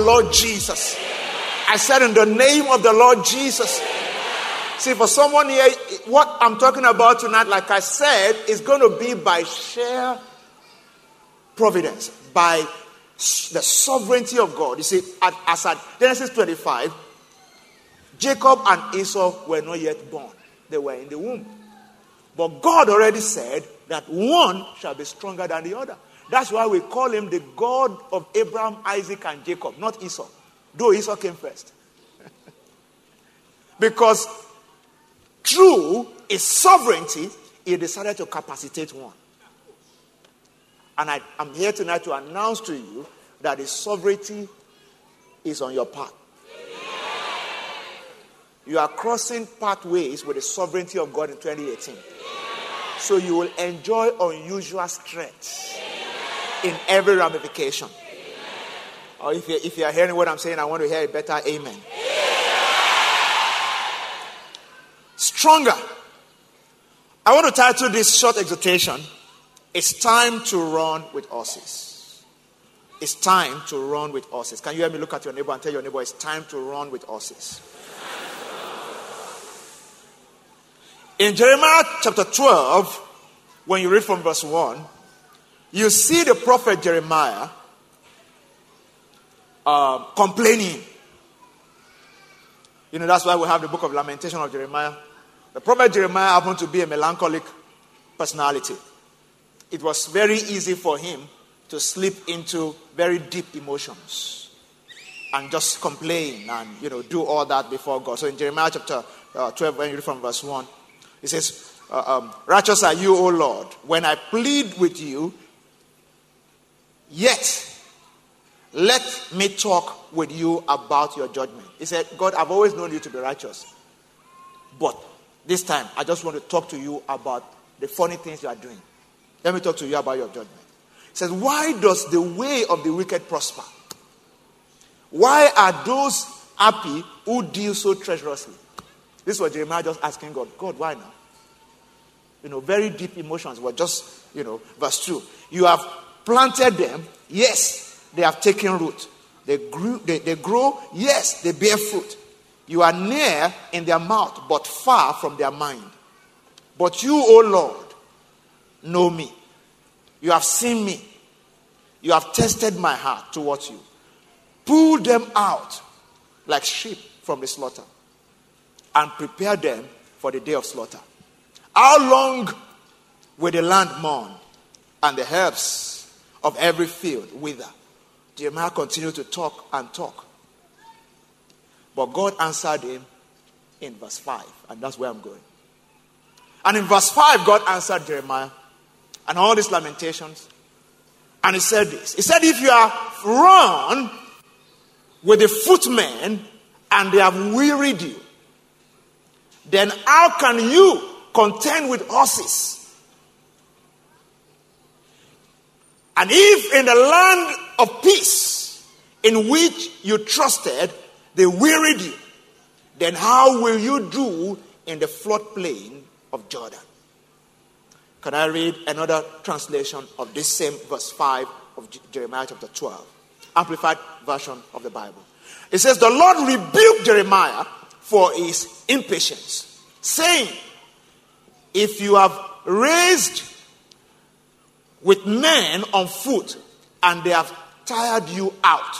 Lord Jesus. I said, in the name of the Lord Jesus. See, for someone here, what I'm talking about tonight, like I said, is going to be by sheer providence, by the sovereignty of God. You see, as at Genesis 25, Jacob and Esau were not yet born, they were in the womb. But God already said that one shall be stronger than the other. That's why we call him the God of Abraham, Isaac, and Jacob, not Esau, though Esau came first. because through his sovereignty, he decided to capacitate one. And I, am here tonight to announce to you that his sovereignty is on your path. You are crossing pathways with the sovereignty of God in 2018. So you will enjoy unusual strength in every ramification. Or if, you, if you are hearing what I'm saying, I want to hear a better amen. Stronger. I want to title this short exhortation It's time to run with horses. It's time to run with horses. Can you hear me look at your neighbor and tell your neighbor it's time to run with horses? In Jeremiah chapter 12, when you read from verse 1, you see the prophet Jeremiah uh, complaining. You know, that's why we have the book of Lamentation of Jeremiah. The prophet Jeremiah happened to be a melancholic personality. It was very easy for him to slip into very deep emotions and just complain and, you know, do all that before God. So in Jeremiah chapter uh, 12, when you read from verse 1, he says, uh, um, Righteous are you, O Lord, when I plead with you, yet let me talk with you about your judgment. He said, God, I've always known you to be righteous. But this time, I just want to talk to you about the funny things you are doing. Let me talk to you about your judgment. He says, Why does the way of the wicked prosper? Why are those happy who deal so treacherously? This was Jeremiah just asking God, God, why now? You know, very deep emotions were just, you know, verse 2. You have planted them, yes, they have taken root. They, grew, they, they grow, yes, they bear fruit. You are near in their mouth, but far from their mind. But you, O Lord, know me. You have seen me. You have tested my heart towards you. Pull them out like sheep from the slaughter and prepare them for the day of slaughter. How long will the land mourn and the herbs of every field wither? Jeremiah continued to talk and talk. But God answered him in verse 5, and that's where I'm going. And in verse 5, God answered Jeremiah and all these lamentations. And he said this He said, If you are run with the footmen and they have wearied you, then how can you contend with horses? And if in the land of peace in which you trusted, they wearied you, then how will you do in the floodplain of Jordan? Can I read another translation of this same verse 5 of Jeremiah chapter 12? Amplified version of the Bible. It says, The Lord rebuked Jeremiah for his impatience, saying, If you have raised with men on foot and they have tired you out,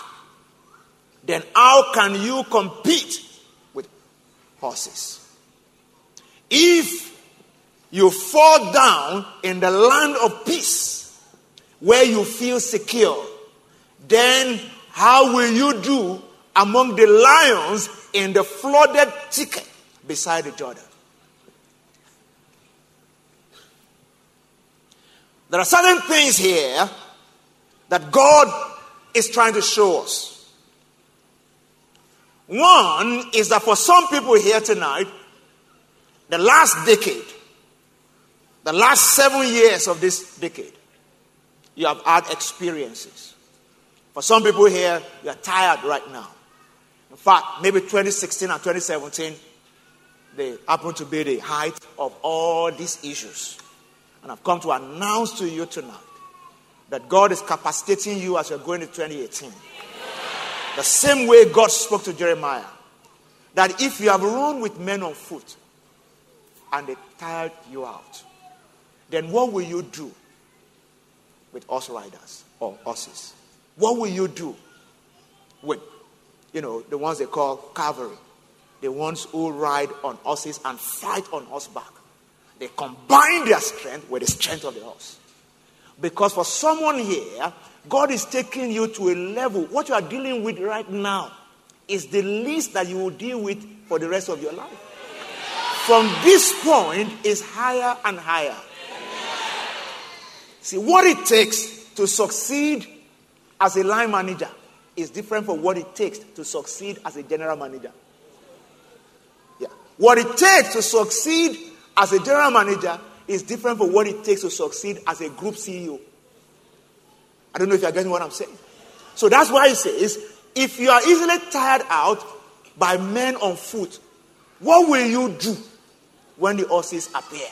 then how can you compete with horses? If you fall down in the land of peace where you feel secure, then how will you do among the lions in the flooded thicket beside the Jordan? There are certain things here that God is trying to show us. One is that for some people here tonight, the last decade, the last seven years of this decade, you have had experiences. For some people here, you are tired right now. In fact, maybe 2016 and 2017, they happen to be the height of all these issues. And I've come to announce to you tonight that God is capacitating you as you're going to 2018. The same way God spoke to Jeremiah that if you have run with men on foot and they tired you out, then what will you do with horse riders or horses? What will you do with, you know, the ones they call cavalry? The ones who ride on horses and fight on horseback. They combine their strength with the strength of the horse. Because for someone here, God is taking you to a level. What you are dealing with right now is the least that you will deal with for the rest of your life. From this point is higher and higher. See, what it takes to succeed as a line manager is different from what it takes to succeed as a general manager. Yeah. What it takes to succeed as a general manager is different from what it takes to succeed as a group CEO. I don't know if you're getting what I'm saying. So that's why he says if you are easily tired out by men on foot, what will you do when the horses appear?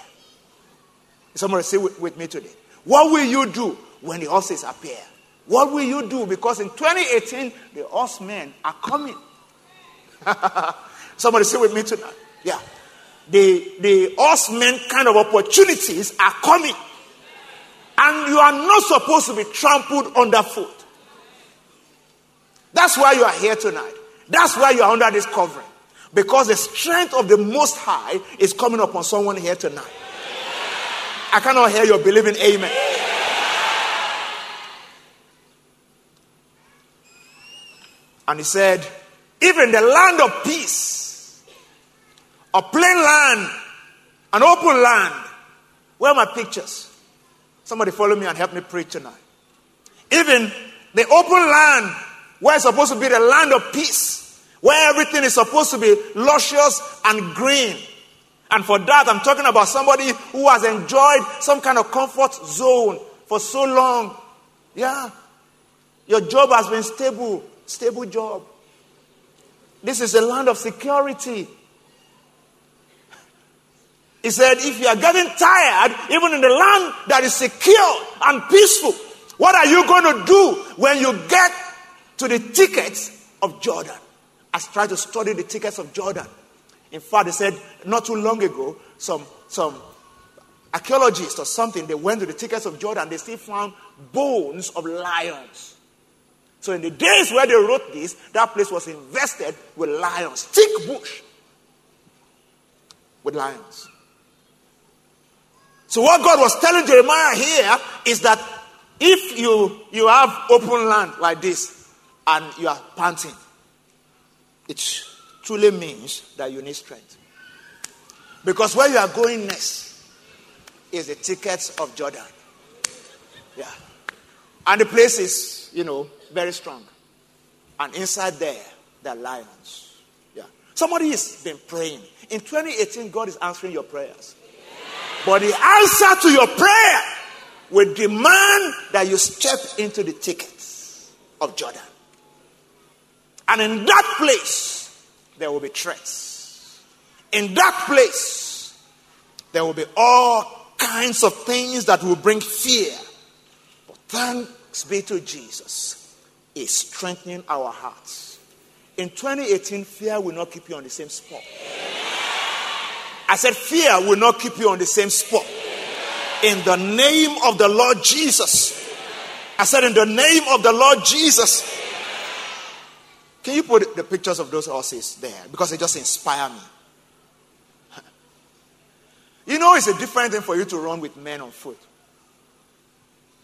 Somebody say with, with me today. What will you do when the horses appear? What will you do? Because in 2018, the horsemen are coming. Somebody say with me tonight. Yeah. The, the horsemen kind of opportunities are coming. And you are not supposed to be trampled underfoot. That's why you are here tonight. That's why you are under this covering. Because the strength of the Most High is coming upon someone here tonight. I cannot hear your believing amen. And he said, even the land of peace, a plain land, an open land. Where are my pictures? Somebody follow me and help me preach tonight. Even the open land, where it's supposed to be the land of peace, where everything is supposed to be luscious and green. And for that, I'm talking about somebody who has enjoyed some kind of comfort zone for so long. Yeah. Your job has been stable, stable job. This is a land of security. He said, if you are getting tired, even in the land that is secure and peaceful, what are you going to do when you get to the tickets of Jordan? I tried to study the tickets of Jordan. In fact, they said not too long ago, some, some archaeologists or something, they went to the tickets of Jordan, they still found bones of lions. So in the days where they wrote this, that place was invested with lions, thick bush with lions. So what God was telling Jeremiah here is that if you, you have open land like this and you are panting, it truly means that you need strength. Because where you are going next is the tickets of Jordan. Yeah. And the place is, you know, very strong. And inside there, there are lions. Yeah. Somebody has been praying. In 2018, God is answering your prayers. But the answer to your prayer will demand that you step into the tickets of Jordan. And in that place, there will be threats. In that place, there will be all kinds of things that will bring fear. But thanks be to Jesus, is strengthening our hearts. In 2018, fear will not keep you on the same spot. I said, fear will not keep you on the same spot. In the name of the Lord Jesus. I said, in the name of the Lord Jesus. Can you put the pictures of those horses there? Because they just inspire me. You know, it's a different thing for you to run with men on foot.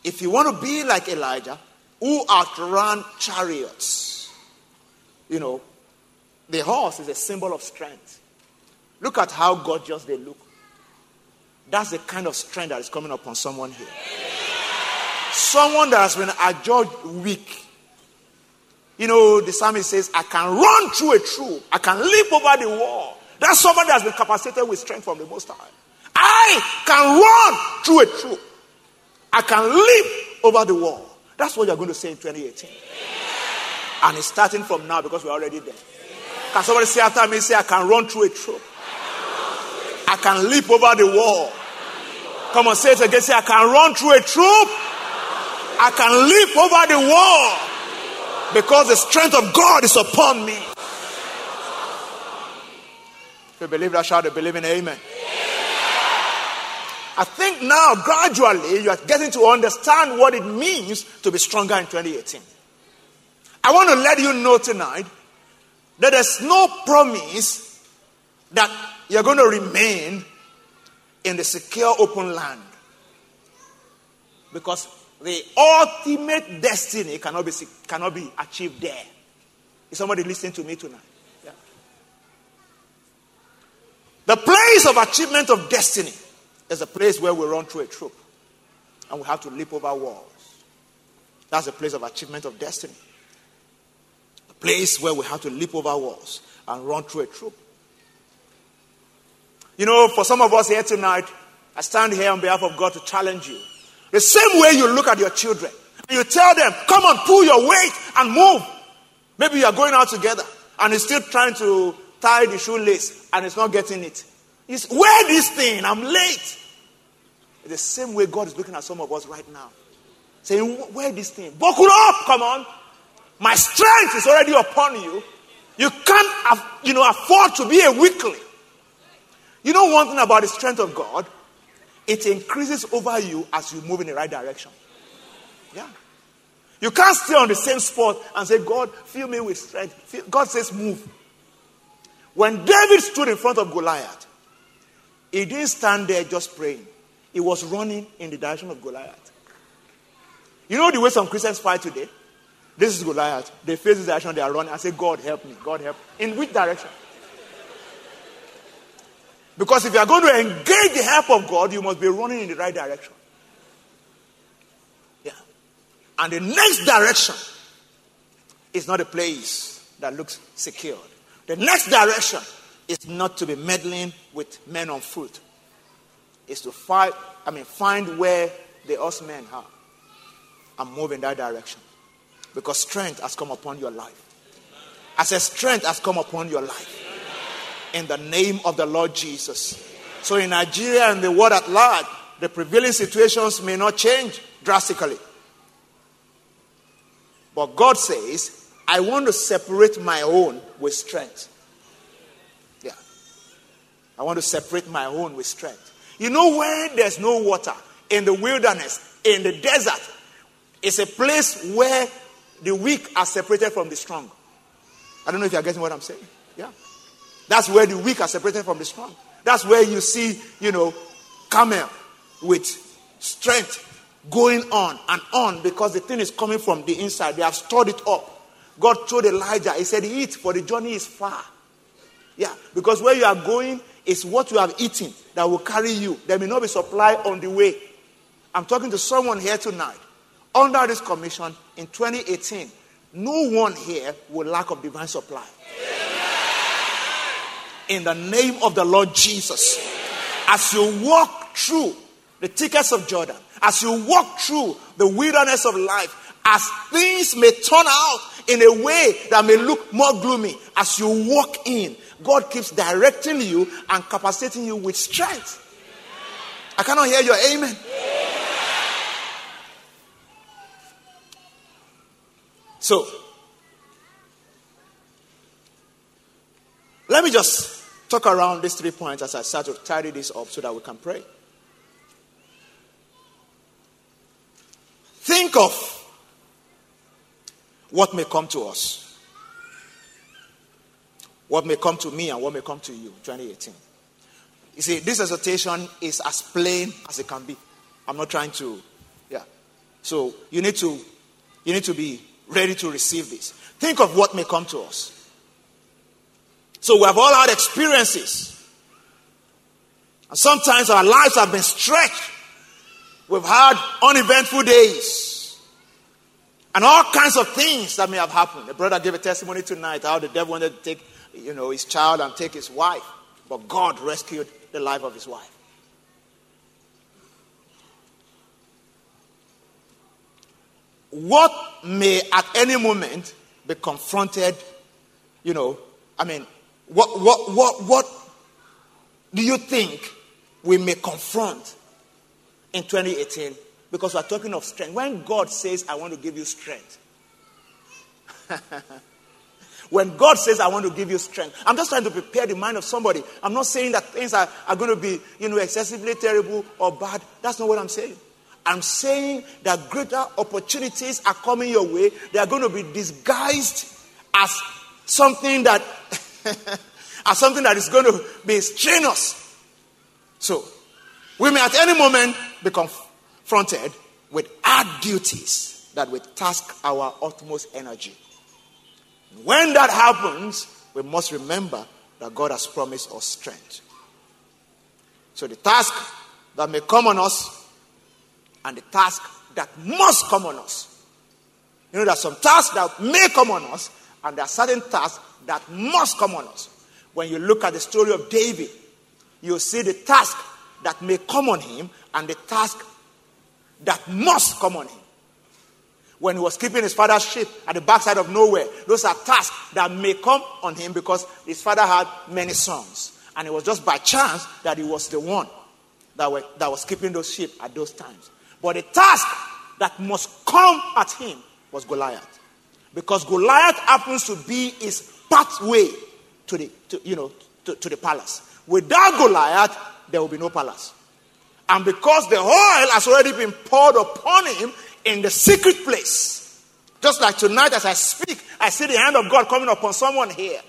If you want to be like Elijah, who outran chariots, you know, the horse is a symbol of strength. Look at how gorgeous they look. That's the kind of strength that is coming upon someone here. Someone that has been adjudged weak. You know, the psalmist says, I can run through a troop, I can leap over the wall. That's someone that has been capacitated with strength from the Most High. I can run through a troop, I can leap over the wall. That's what you're going to say in 2018. And it's starting from now because we're already there. Can somebody say after me, say, I can run through a troop? I can leap over the wall. Come on, say it again. Say, I can run through a troop. I can leap over the wall. Because the strength of God is upon me. If you believe that, shout a believing amen. I think now, gradually, you are getting to understand what it means to be stronger in 2018. I want to let you know tonight that there's no promise that you're going to remain in the secure open land. Because the ultimate destiny cannot be, cannot be achieved there. Is somebody listening to me tonight? Yeah. The place of achievement of destiny is a place where we run through a troop and we have to leap over walls. That's the place of achievement of destiny. A place where we have to leap over walls and run through a troop. You know, for some of us here tonight, I stand here on behalf of God to challenge you. The same way you look at your children and you tell them, come on, pull your weight and move. Maybe you are going out together and he's still trying to tie the shoelace and it's not getting it. He's, wear this thing, I'm late. It's the same way God is looking at some of us right now. Saying, wear this thing. Buckle up, come on. My strength is already upon you. You can't, you know, afford to be a weakling. You know one thing about the strength of God? It increases over you as you move in the right direction. Yeah. You can't stay on the same spot and say, God, fill me with strength. God says, move. When David stood in front of Goliath, he didn't stand there just praying, he was running in the direction of Goliath. You know the way some Christians fight today? This is Goliath. They face this direction, they are running. I say, God help me. God help. In which direction? Because if you are going to engage the help of God, you must be running in the right direction. Yeah. And the next direction is not a place that looks secured. The next direction is not to be meddling with men on foot. It's to find, I mean, find where the us men are and move in that direction. Because strength has come upon your life. As a strength has come upon your life in the name of the Lord Jesus. So in Nigeria and the world at large, the prevailing situations may not change drastically. But God says, I want to separate my own with strength. Yeah. I want to separate my own with strength. You know where there's no water? In the wilderness, in the desert. It's a place where the weak are separated from the strong. I don't know if you're getting what I'm saying. That's where the weak are separated from the strong. That's where you see, you know, camel with strength going on and on because the thing is coming from the inside. They have stored it up. God told Elijah, He said, Eat, for the journey is far. Yeah, because where you are going is what you have eaten that will carry you. There may not be supply on the way. I'm talking to someone here tonight. Under this commission in 2018, no one here will lack of divine supply. Yeah in the name of the Lord Jesus. As you walk through the thickets of Jordan, as you walk through the wilderness of life, as things may turn out in a way that may look more gloomy, as you walk in, God keeps directing you and capacitating you with strength. I cannot hear your amen. So, let me just talk around these three points as I start to tidy this up so that we can pray. Think of what may come to us. What may come to me and what may come to you 2018. You see, this exhortation is as plain as it can be. I'm not trying to, yeah. So you need to, you need to be ready to receive this. Think of what may come to us. So we have all had experiences. And sometimes our lives have been stretched. We've had uneventful days. And all kinds of things that may have happened. The brother gave a testimony tonight how the devil wanted to take, you know, his child and take his wife. But God rescued the life of his wife. What may at any moment be confronted, you know, I mean, what, what, what, what do you think we may confront in 2018? Because we're talking of strength. When God says, I want to give you strength, when God says, I want to give you strength, I'm just trying to prepare the mind of somebody. I'm not saying that things are, are going to be, you know, excessively terrible or bad. That's not what I'm saying. I'm saying that greater opportunities are coming your way. They are going to be disguised as something that as something that is going to be strenuous. So, we may at any moment be confronted with hard duties that will task our utmost energy. When that happens, we must remember that God has promised us strength. So, the task that may come on us and the task that must come on us. You know, there are some tasks that may come on us, and there are certain tasks that must come on us. When you look at the story of David, you see the task that may come on him and the task that must come on him. When he was keeping his father's sheep at the backside of nowhere, those are tasks that may come on him because his father had many sons. And it was just by chance that he was the one that, were, that was keeping those sheep at those times. But the task that must come at him was Goliath. Because Goliath happens to be his pathway to the, to, you know, to, to the palace. Without Goliath, there will be no palace. And because the oil has already been poured upon him in the secret place, just like tonight as I speak, I see the hand of God coming upon someone here.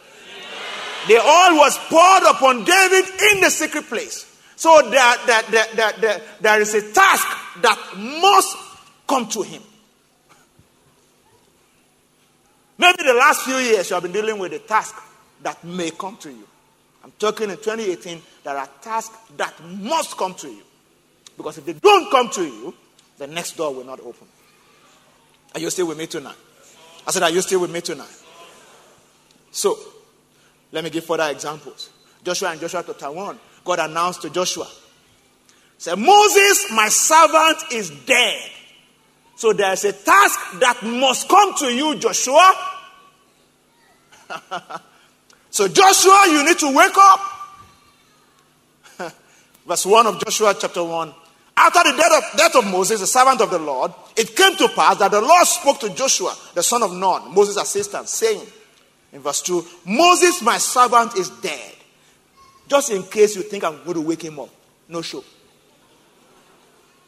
The oil was poured upon David in the secret place. So there, there, there, there, there is a task that must come to him. Maybe the last few years you have been dealing with a task that may come to you. I'm talking in 2018, there are tasks that must come to you. Because if they don't come to you, the next door will not open. Are you still with me tonight? I said, Are you still with me tonight? So, let me give further examples. Joshua and Joshua chapter 1, God announced to Joshua, said, Moses, my servant, is dead. So there's a task that must come to you, Joshua. So, Joshua, you need to wake up. Verse 1 of Joshua chapter 1. After the death of, death of Moses, the servant of the Lord, it came to pass that the Lord spoke to Joshua, the son of Nun, Moses' assistant, saying, in verse 2, Moses, my servant, is dead. Just in case you think I'm going to wake him up. No show.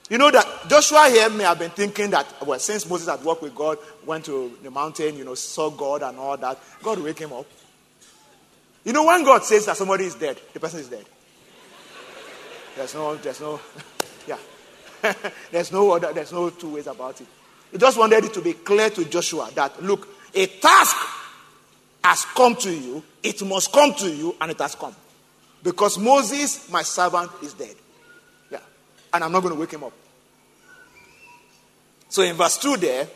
You know that Joshua here may have been thinking that, well, since Moses had worked with God, went to the mountain, you know, saw God and all that, God wake him up. You know, when God says that somebody is dead, the person is dead. There's no, there's no, yeah. there's no other, there's no two ways about it. He just wanted it to be clear to Joshua that, look, a task has come to you, it must come to you, and it has come. Because Moses, my servant, is dead. And I'm not going to wake him up. So in verse 2 there,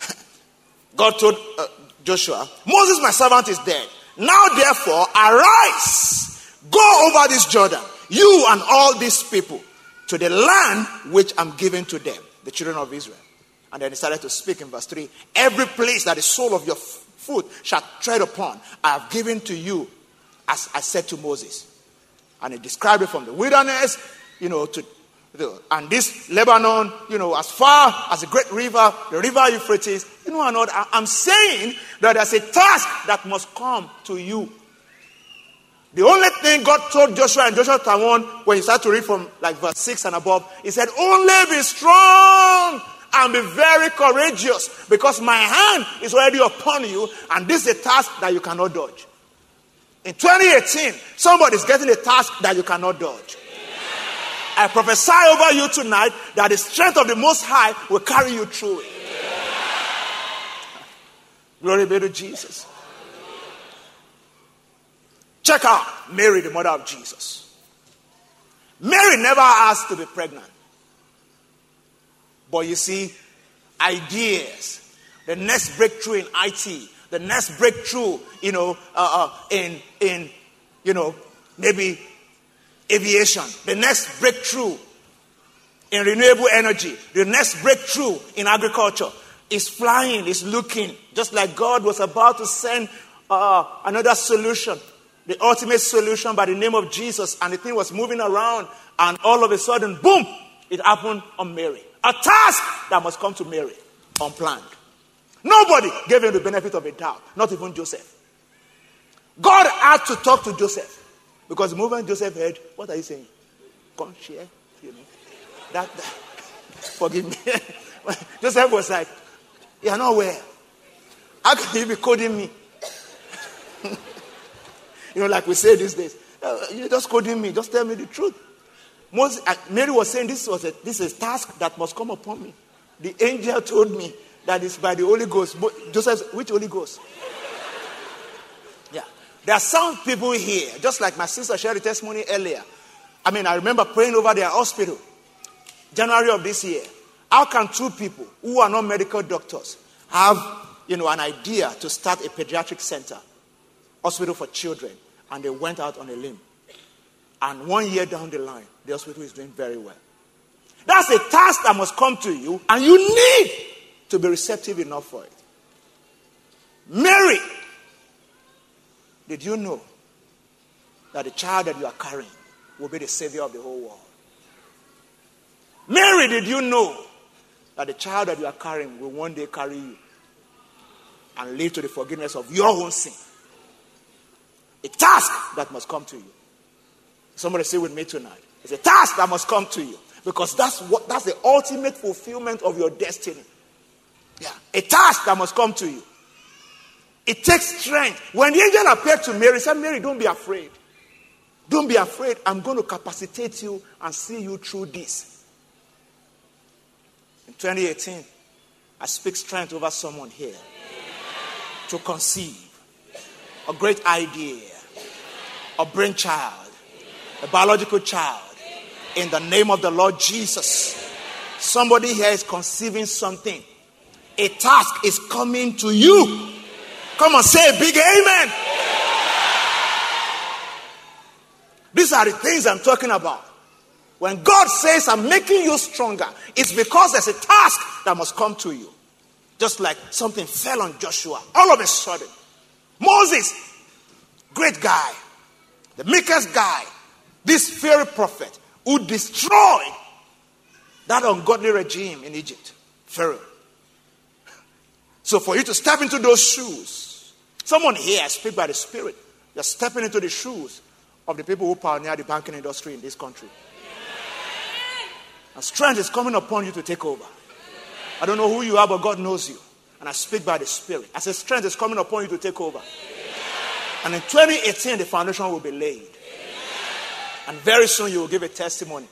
God told uh, Joshua, Moses, my servant, is dead. Now, therefore, arise, go over this Jordan, you and all these people, to the land which I'm giving to them, the children of Israel. And then he started to speak in verse 3 Every place that the sole of your foot shall tread upon, I have given to you, as I said to Moses. And he described it from the wilderness, you know, to and this Lebanon, you know, as far as the great river, the river Euphrates, you know, not, I'm saying that there's a task that must come to you. The only thing God told Joshua in Joshua 1, when you start to read from like verse 6 and above, He said, Only be strong and be very courageous because my hand is already upon you, and this is a task that you cannot dodge. In 2018, somebody is getting a task that you cannot dodge. I prophesy over you tonight that the strength of the Most High will carry you through it. Glory be to Jesus. Check out Mary, the mother of Jesus. Mary never asked to be pregnant. But you see, ideas, the next breakthrough in IT, the next breakthrough, you know, uh, uh, in in you know maybe aviation, the next breakthrough in renewable energy, the next breakthrough in agriculture is flying, is looking, just like God was about to send uh, another solution, the ultimate solution by the name of Jesus, and the thing was moving around, and all of a sudden, boom, it happened on Mary. A task that must come to Mary, unplanned. Nobody gave him the benefit of a doubt, not even Joseph. God had to talk to Joseph because the moment Joseph heard, What are you saying? Come share. You know, that, that forgive me. Joseph was like, You're not aware. How can you be coding me? you know, like we say these days. Uh, you're just coding me. Just tell me the truth. Uh, Mary was saying this was a, this is a task that must come upon me. The angel told me that it's by the Holy Ghost. Joseph, which Holy Ghost? There are some people here, just like my sister shared the testimony earlier. I mean, I remember praying over their hospital, January of this year. How can two people who are not medical doctors have, you know, an idea to start a pediatric center, hospital for children, and they went out on a limb? And one year down the line, the hospital is doing very well. That's a task that must come to you, and you need to be receptive enough for it. Mary, did you know that the child that you are carrying will be the savior of the whole world? Mary, did you know that the child that you are carrying will one day carry you and lead to the forgiveness of your own sin? A task that must come to you. Somebody say with me tonight. It's a task that must come to you because that's what that's the ultimate fulfillment of your destiny. Yeah, a task that must come to you. It takes strength. When the angel appeared to Mary, said, Mary, don't be afraid. Don't be afraid. I'm going to capacitate you and see you through this. In 2018, I speak strength over someone here to conceive a great idea, a brainchild, a biological child, in the name of the Lord Jesus. Somebody here is conceiving something. A task is coming to you. Come on, say a big amen. These are the things I'm talking about. When God says, I'm making you stronger, it's because there's a task that must come to you. Just like something fell on Joshua all of a sudden. Moses, great guy, the meekest guy, this fairy prophet who destroyed that ungodly regime in Egypt, Pharaoh. So for you to step into those shoes, someone here, speak by the Spirit, you're stepping into the shoes of the people who pioneer the banking industry in this country. And strength is coming upon you to take over. I don't know who you are, but God knows you. And I speak by the Spirit. I say, strength is coming upon you to take over. And in 2018, the foundation will be laid. And very soon you will give a testimony.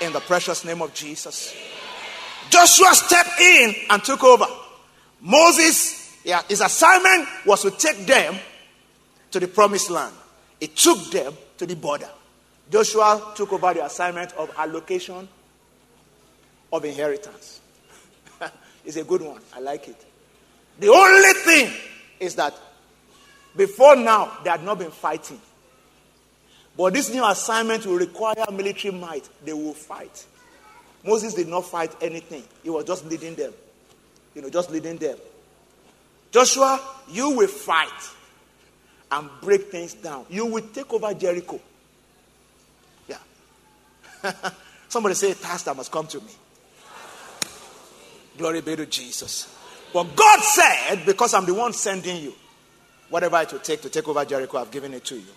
In the precious name of Jesus. Joshua stepped in and took over. Moses, yeah, his assignment was to take them to the promised land. He took them to the border. Joshua took over the assignment of allocation of inheritance. it's a good one. I like it. The only thing is that before now, they had not been fighting. But this new assignment will require military might. They will fight. Moses did not fight anything, he was just leading them. You know, just leading them. Joshua, you will fight and break things down. You will take over Jericho. Yeah. Somebody say task that must come to me. Glory be to Jesus. But God said, because I'm the one sending you, whatever it will take to take over Jericho, I've given it to you.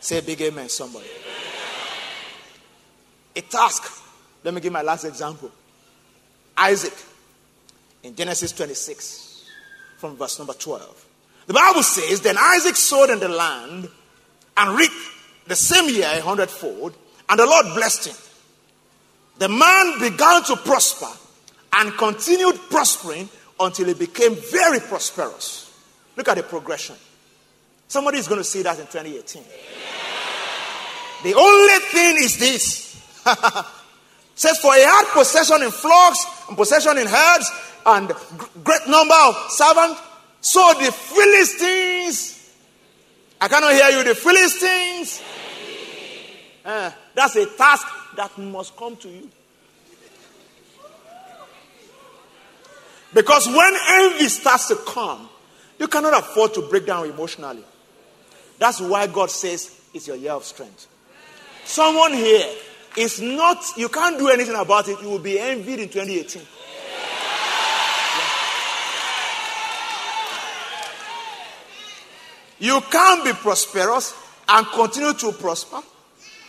Say big amen, somebody. A task. Let me give my last example. Isaac in Genesis 26 from verse number 12. The Bible says, Then Isaac sowed in the land and reaped the same year a hundredfold, and the Lord blessed him. The man began to prosper and continued prospering until he became very prosperous. Look at the progression. Somebody is going to see that in 2018. The only thing is this. says, For he had possession in flocks and possession in herds and great number of servants. So the Philistines, I cannot hear you, the Philistines. Uh, that's a task that must come to you. Because when envy starts to come, you cannot afford to break down emotionally. That's why God says it's your year of strength. Someone here it's not, you can't do anything about it. You will be envied in 2018. You can't be prosperous and continue to prosper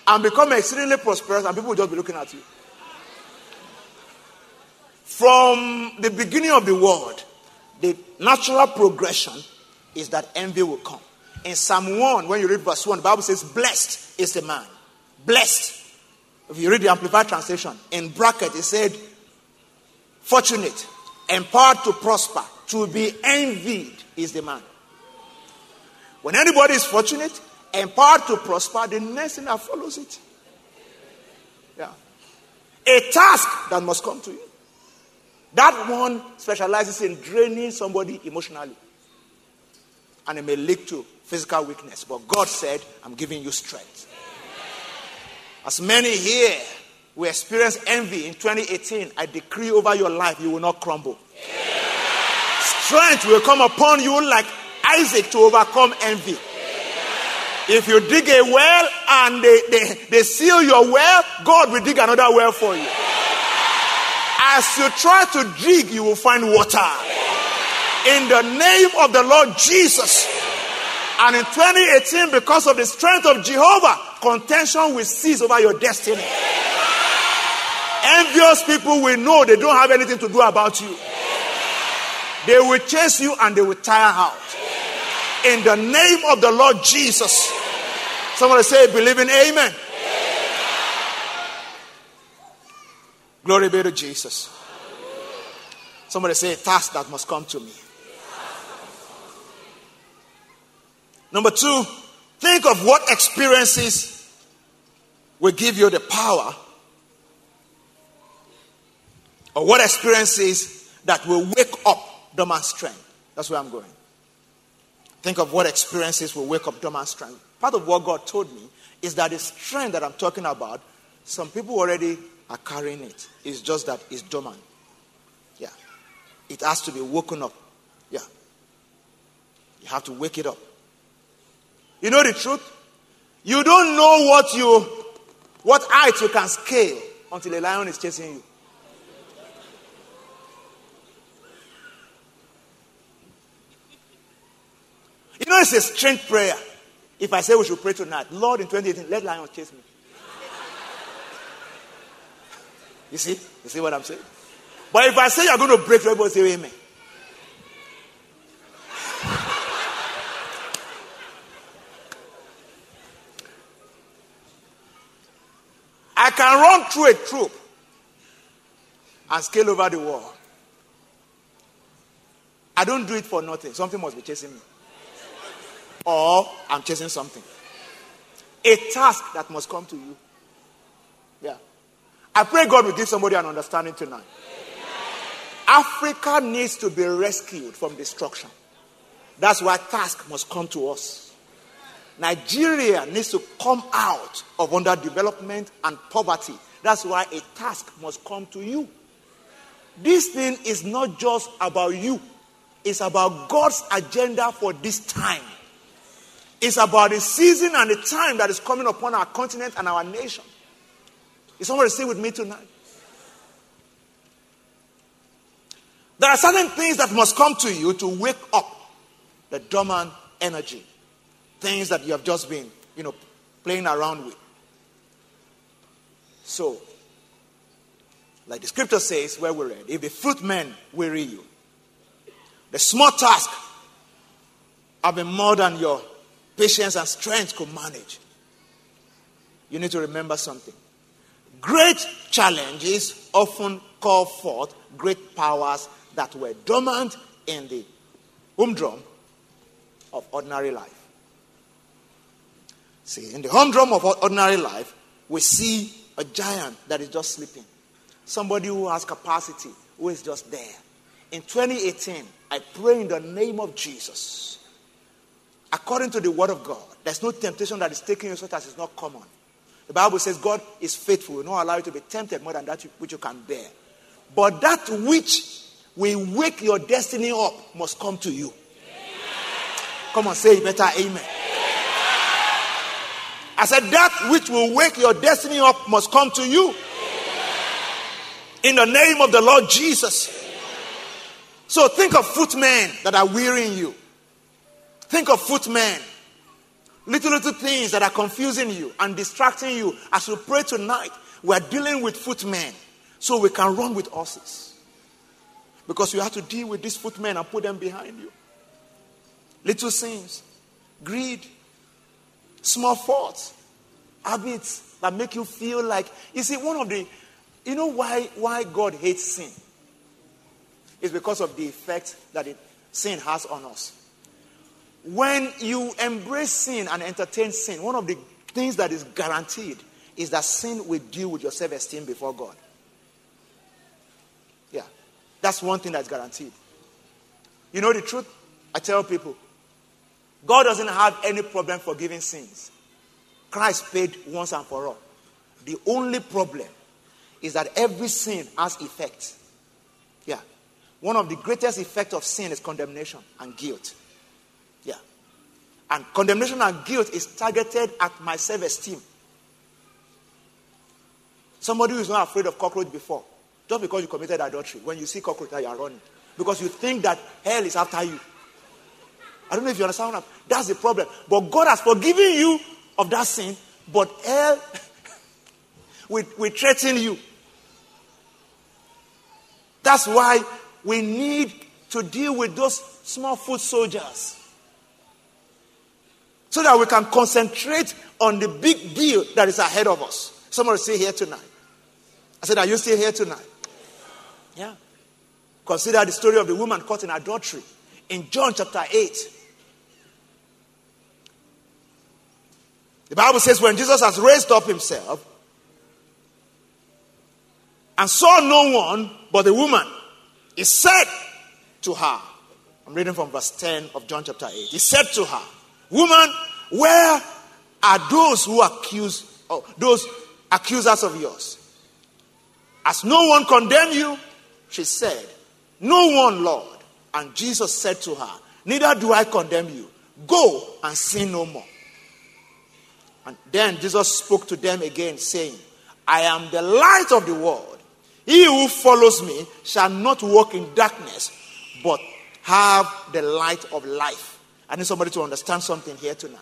and become extremely prosperous, and people will just be looking at you. From the beginning of the world, the natural progression is that envy will come. In Psalm 1, when you read verse 1, the Bible says, Blessed is the man. Blessed if you read the Amplified Translation, in bracket, it said, Fortunate, empowered to prosper, to be envied is the man. When anybody is fortunate, empowered to prosper, the next thing that follows it. Yeah. A task that must come to you. That one specializes in draining somebody emotionally. And it may lead to physical weakness. But God said, I'm giving you strength. As many here who experience envy in 2018, I decree over your life, you will not crumble. Strength will come upon you like Isaac to overcome envy. If you dig a well and they, they, they seal your well, God will dig another well for you. As you try to dig, you will find water. In the name of the Lord Jesus. And in 2018, because of the strength of Jehovah, contention will cease over your destiny. Envious people will know they don't have anything to do about you. They will chase you and they will tire out. In the name of the Lord Jesus. Somebody say, believe in amen. Glory be to Jesus. Somebody say, task that must come to me. Number two, think of what experiences will give you the power, or what experiences that will wake up dormant strength. That's where I'm going. Think of what experiences will wake up dormant strength. Part of what God told me is that the strength that I'm talking about, some people already are carrying it. It's just that it's dormant. Yeah. It has to be woken up. Yeah. You have to wake it up. You know the truth? You don't know what you what height you can scale until a lion is chasing you. You know, it's a strange prayer. If I say we should pray tonight, Lord, in 2018, let lions chase me. You see? You see what I'm saying? But if I say you're going to break, everybody say amen. I can run through a troop and scale over the wall. I don't do it for nothing. Something must be chasing me or I'm chasing something. A task that must come to you. Yeah. I pray God will give somebody an understanding tonight. Africa needs to be rescued from destruction. That's why task must come to us. Nigeria needs to come out of underdevelopment and poverty. That's why a task must come to you. This thing is not just about you, it's about God's agenda for this time. It's about the season and the time that is coming upon our continent and our nation. Is somebody stay with me tonight? There are certain things that must come to you to wake up the dormant energy. Things that you have just been, you know, playing around with. So, like the scripture says, where we read, if the fruit men weary you, the small task have been more than your patience and strength could manage. You need to remember something. Great challenges often call forth great powers that were dormant in the humdrum of ordinary life. See, in the humdrum of ordinary life, we see a giant that is just sleeping. Somebody who has capacity, who is just there. In 2018, I pray in the name of Jesus according to the word of God, there's no temptation that is taking you such as is not common. The Bible says God is faithful, will not allow you to be tempted more than that which you can bear. But that which will wake your destiny up must come to you. Come on, say better, amen. I said, that which will wake your destiny up must come to you. In the name of the Lord Jesus. So think of footmen that are wearying you. Think of footmen. Little, little things that are confusing you and distracting you. As you pray tonight, we are dealing with footmen so we can run with horses. Because you have to deal with these footmen and put them behind you. Little sins, greed, small faults, habits that make you feel like you see one of the you know why why God hates sin? It's because of the effect that it, sin has on us. When you embrace sin and entertain sin, one of the things that is guaranteed is that sin will deal with your self esteem before God. Yeah. That's one thing that's guaranteed. You know the truth? I tell people God doesn't have any problem forgiving sins. Christ paid once and for all. The only problem is that every sin has effect. Yeah. One of the greatest effects of sin is condemnation and guilt. Yeah. And condemnation and guilt is targeted at my self esteem. Somebody who is not afraid of cockroach before, just because you committed adultery, when you see cockroach, you are running. Because you think that hell is after you. I don't know if you understand. That's the problem. But God has forgiven you of that sin, but hell will, will threaten you. That's why we need to deal with those small foot soldiers. So that we can concentrate on the big deal that is ahead of us. Somebody say here tonight. I said, Are you still here tonight? Yeah. Consider the story of the woman caught in adultery in John chapter 8. The Bible says when Jesus has raised up himself and saw no one but the woman, he said to her, I'm reading from verse 10 of John chapter 8. He said to her, Woman, where are those who accuse, oh, those accusers of yours? As no one condemned you, she said, No one, Lord. And Jesus said to her, Neither do I condemn you. Go and sin no more. And then Jesus spoke to them again, saying, I am the light of the world. He who follows me shall not walk in darkness, but have the light of life. I need somebody to understand something here tonight.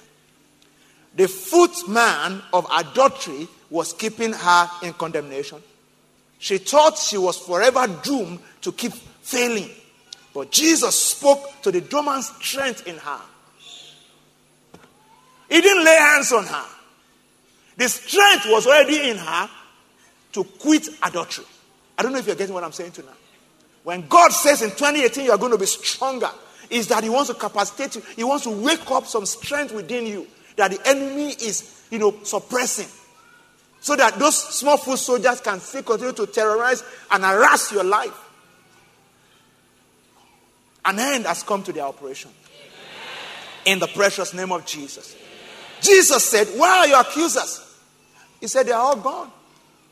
The footman of adultery was keeping her in condemnation. She thought she was forever doomed to keep failing. But Jesus spoke to the dormant strength in her. He didn't lay hands on her. The strength was already in her to quit adultery. I don't know if you're getting what I'm saying tonight. When God says in 2018 you're going to be stronger, is that He wants to capacitate you. He wants to wake up some strength within you that the enemy is, you know, suppressing. So that those small foot soldiers can still continue to terrorize and harass your life. An end has come to their operation. In the precious name of Jesus. Jesus said, Where are your accusers? He said, They are all gone.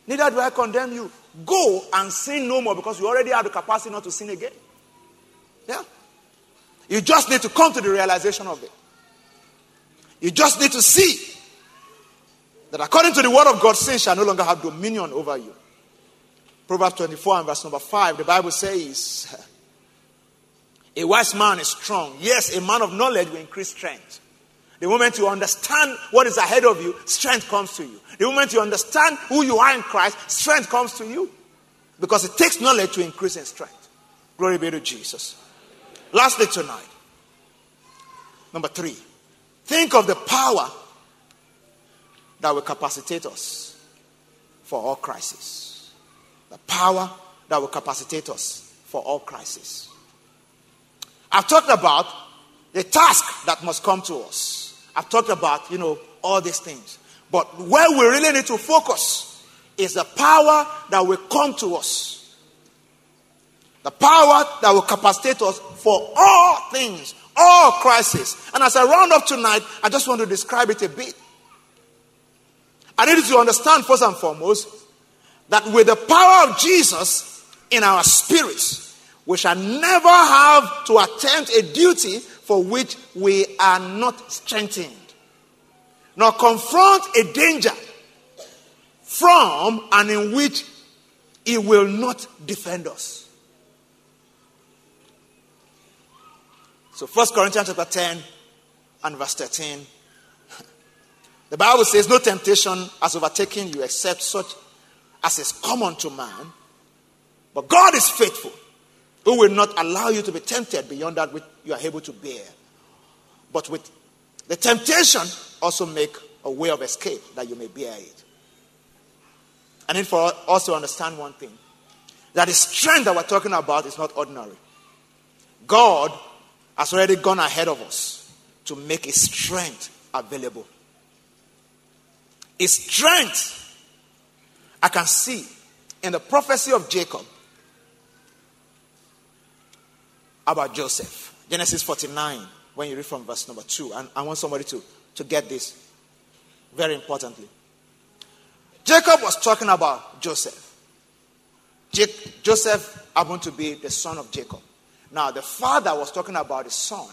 Neither do I condemn you. Go and sin no more because you already have the capacity not to sin again. Yeah. You just need to come to the realization of it. You just need to see that according to the word of God, sin shall no longer have dominion over you. Proverbs 24 and verse number 5, the Bible says, A wise man is strong. Yes, a man of knowledge will increase strength. The moment you understand what is ahead of you, strength comes to you. The moment you understand who you are in Christ, strength comes to you. Because it takes knowledge to increase in strength. Glory be to Jesus. Lastly, tonight, number three, think of the power that will capacitate us for all crises. The power that will capacitate us for all crises. I've talked about the task that must come to us. I've talked about, you know, all these things. But where we really need to focus is the power that will come to us. The power that will capacitate us for all things, all crises. And as I round up tonight, I just want to describe it a bit. I need you to understand, first and foremost, that with the power of Jesus in our spirits, we shall never have to attempt a duty for which we are not strengthened, nor confront a danger from and in which he will not defend us. So 1 Corinthians chapter 10 and verse 13. The Bible says, No temptation has overtaken you except such as is common to man. But God is faithful, who will not allow you to be tempted beyond that which you are able to bear. But with the temptation, also make a way of escape that you may bear it. And then for us to understand one thing that the strength that we're talking about is not ordinary. God has already gone ahead of us to make his strength available. His strength, I can see in the prophecy of Jacob about Joseph. Genesis 49, when you read from verse number 2. And I want somebody to, to get this very importantly. Jacob was talking about Joseph. Joseph happened to be the son of Jacob. Now, the father was talking about his son,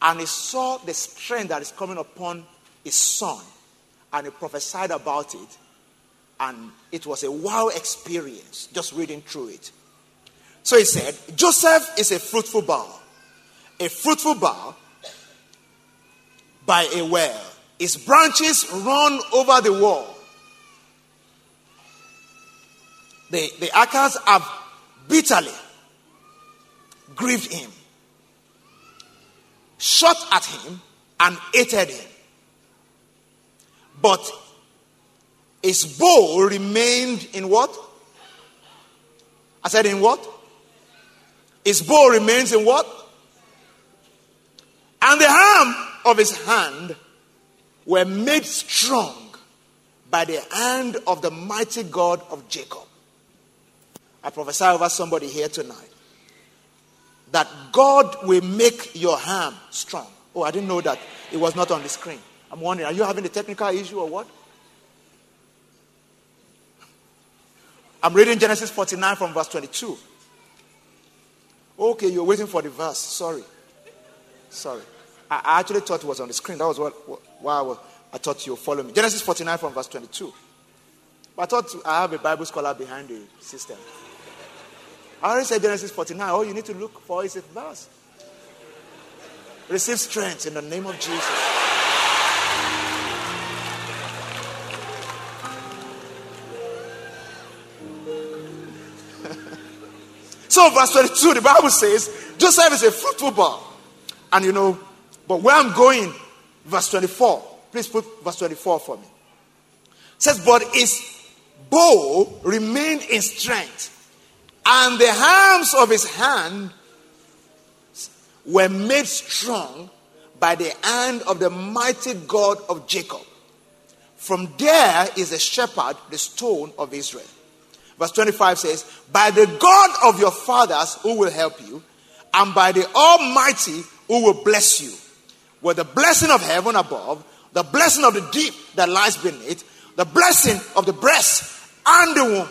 and he saw the strength that is coming upon his son, and he prophesied about it. And it was a wow experience just reading through it. So he said, Joseph is a fruitful bough, a fruitful bough by a well. His branches run over the wall. The, the Acres have bitterly grieved him, shot at him, and hated him. But his bow remained in what? I said, in what? His bow remains in what? And the arm of his hand were made strong by the hand of the mighty God of Jacob. I prophesy over somebody here tonight that God will make your arm strong. Oh, I didn't know that it was not on the screen. I'm wondering, are you having a technical issue or what? I'm reading Genesis 49 from verse 22. Okay, you're waiting for the verse. Sorry. Sorry. I actually thought it was on the screen. That was what, why I, was, I thought you would follow me. Genesis 49 from verse 22. But I thought I have a Bible scholar behind the system. I already said Genesis 49. All you need to look for is a verse. Receive strength in the name of Jesus. So, verse 22, the Bible says Joseph is a fruitful bough. And you know, but where I'm going, verse 24, please put verse 24 for me. It says, But his bow remained in strength and the arms of his hand were made strong by the hand of the mighty God of Jacob. From there is a shepherd, the stone of Israel. Verse 25 says, By the God of your fathers who will help you, and by the Almighty who will bless you, with the blessing of heaven above, the blessing of the deep that lies beneath, the blessing of the breast and the womb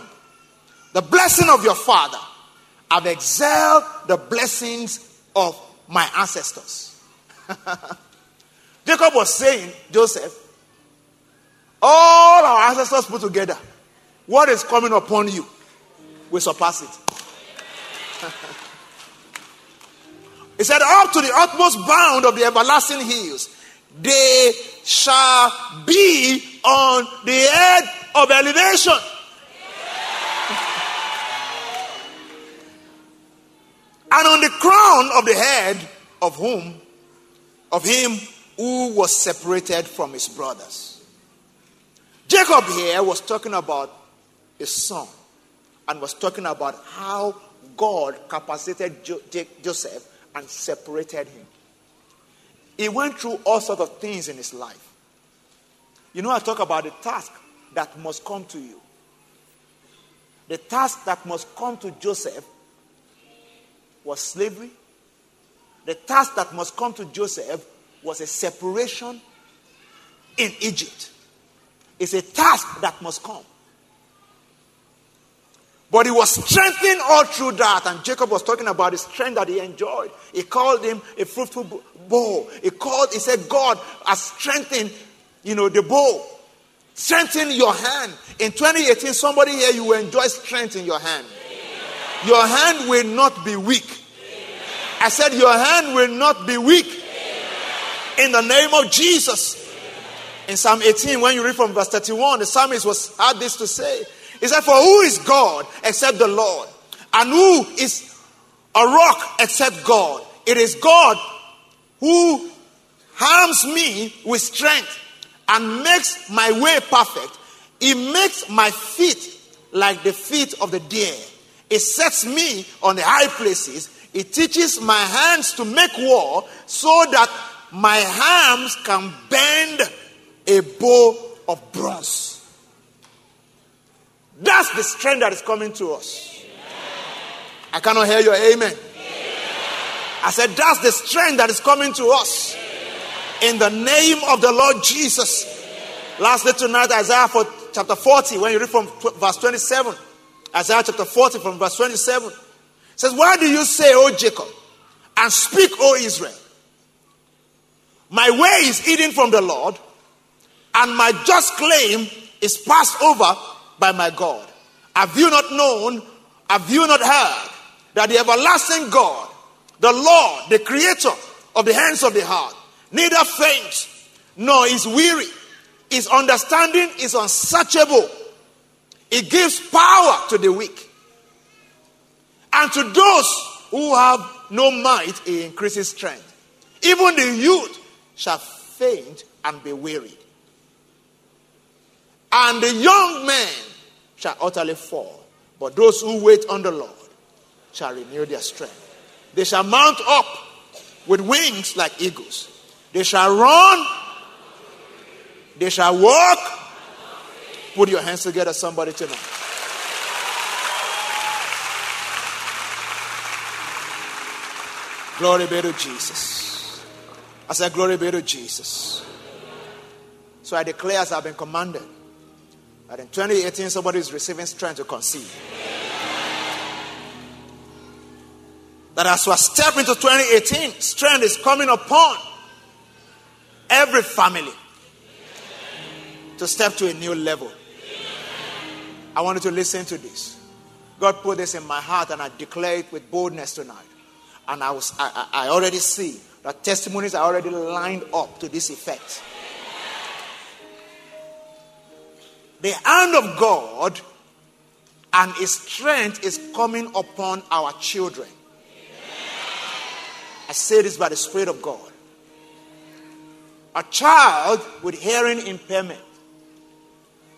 the blessing of your father. I've excelled the blessings of my ancestors. Jacob was saying, Joseph, all our ancestors put together, what is coming upon you will surpass it. he said, Up to the utmost bound of the everlasting hills, they shall be on the head of elevation. and on the crown of the head of whom of him who was separated from his brothers jacob here was talking about his son and was talking about how god capacitated joseph and separated him he went through all sorts of things in his life you know i talk about the task that must come to you the task that must come to joseph was slavery. The task that must come to Joseph was a separation in Egypt. It's a task that must come. But he was strengthened all through that. And Jacob was talking about the strength that he enjoyed. He called him a fruitful bough. He called, he said, God has strengthened, you know, the bow. Strengthen your hand. In 2018, somebody here, you will enjoy strength in your hand. Your hand will not be weak. I said, Your hand will not be weak. In the name of Jesus. In Psalm 18, when you read from verse 31, the psalmist was had this to say. He said, For who is God except the Lord? And who is a rock except God? It is God who harms me with strength and makes my way perfect. He makes my feet like the feet of the deer. It sets me on the high places. It teaches my hands to make war so that my arms can bend a bow of bronze. That's the strength that is coming to us. I cannot hear your amen. I said, That's the strength that is coming to us. In the name of the Lord Jesus. Lastly, tonight, Isaiah for chapter 40, when you read from verse 27, Isaiah chapter 40 from verse 27, says, Why do you say, O Jacob, and speak, O Israel? My way is hidden from the Lord, and my just claim is passed over by my God. Have you not known? Have you not heard that the everlasting God, the Lord, the creator of the hands of the heart, neither faints nor is weary? His understanding is unsearchable. He gives power to the weak. And to those who have no might, he increases strength. Even the youth shall faint and be wearied and the young men shall utterly fall. But those who wait on the Lord shall renew their strength. They shall mount up with wings like eagles. They shall run. They shall walk. Put your hands together, somebody tonight. Glory be to Jesus. I said, Glory be to Jesus. So I declare as I've been commanded that in 2018 somebody is receiving strength to conceive. That as we step into 2018, strength is coming upon every family to step to a new level. I want you to listen to this. God put this in my heart and I declare it with boldness tonight. And I, was, I, I already see that testimonies are already lined up to this effect. The hand of God and His strength is coming upon our children. I say this by the Spirit of God. A child with hearing impairment,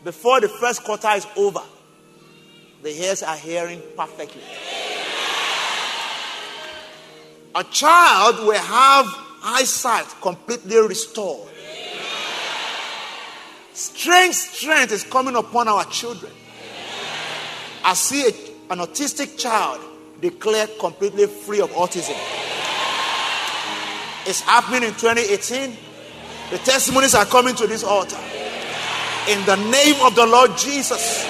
before the first quarter is over, the ears are hearing perfectly. A child will have eyesight completely restored Strange strength is coming upon our children. I see a, an autistic child declared completely free of autism. It's happening in 2018. The testimonies are coming to this altar. In the name of the Lord Jesus.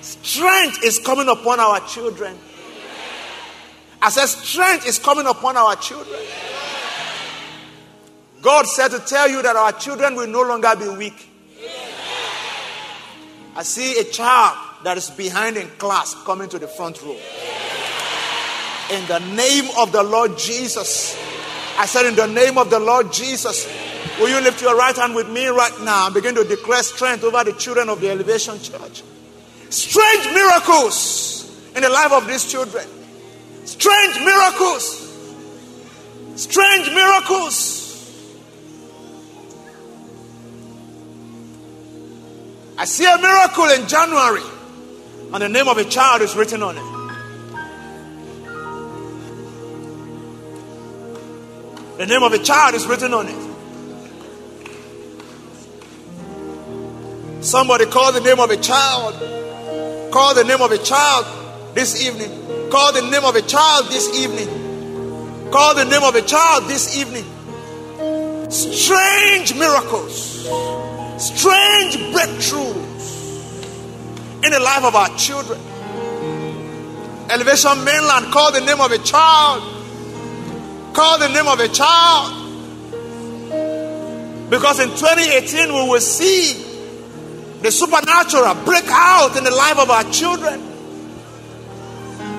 Strength is coming upon our children. I said, strength is coming upon our children. God said to tell you that our children will no longer be weak. I see a child that is behind in class coming to the front row. In the name of the Lord Jesus. I said, In the name of the Lord Jesus. Will you lift your right hand with me right now and begin to declare strength over the children of the Elevation Church? Strange miracles in the life of these children. Strange miracles. Strange miracles. I see a miracle in January, and the name of a child is written on it. The name of a child is written on it. Somebody call the name of a child. Call the name of a child this evening. Call the name of a child this evening. Call the name of a child this evening. Strange miracles strange breakthroughs in the life of our children. Elevation Mainland, call the name of a child. Call the name of a child. Because in 2018, we will see the supernatural break out in the life of our children.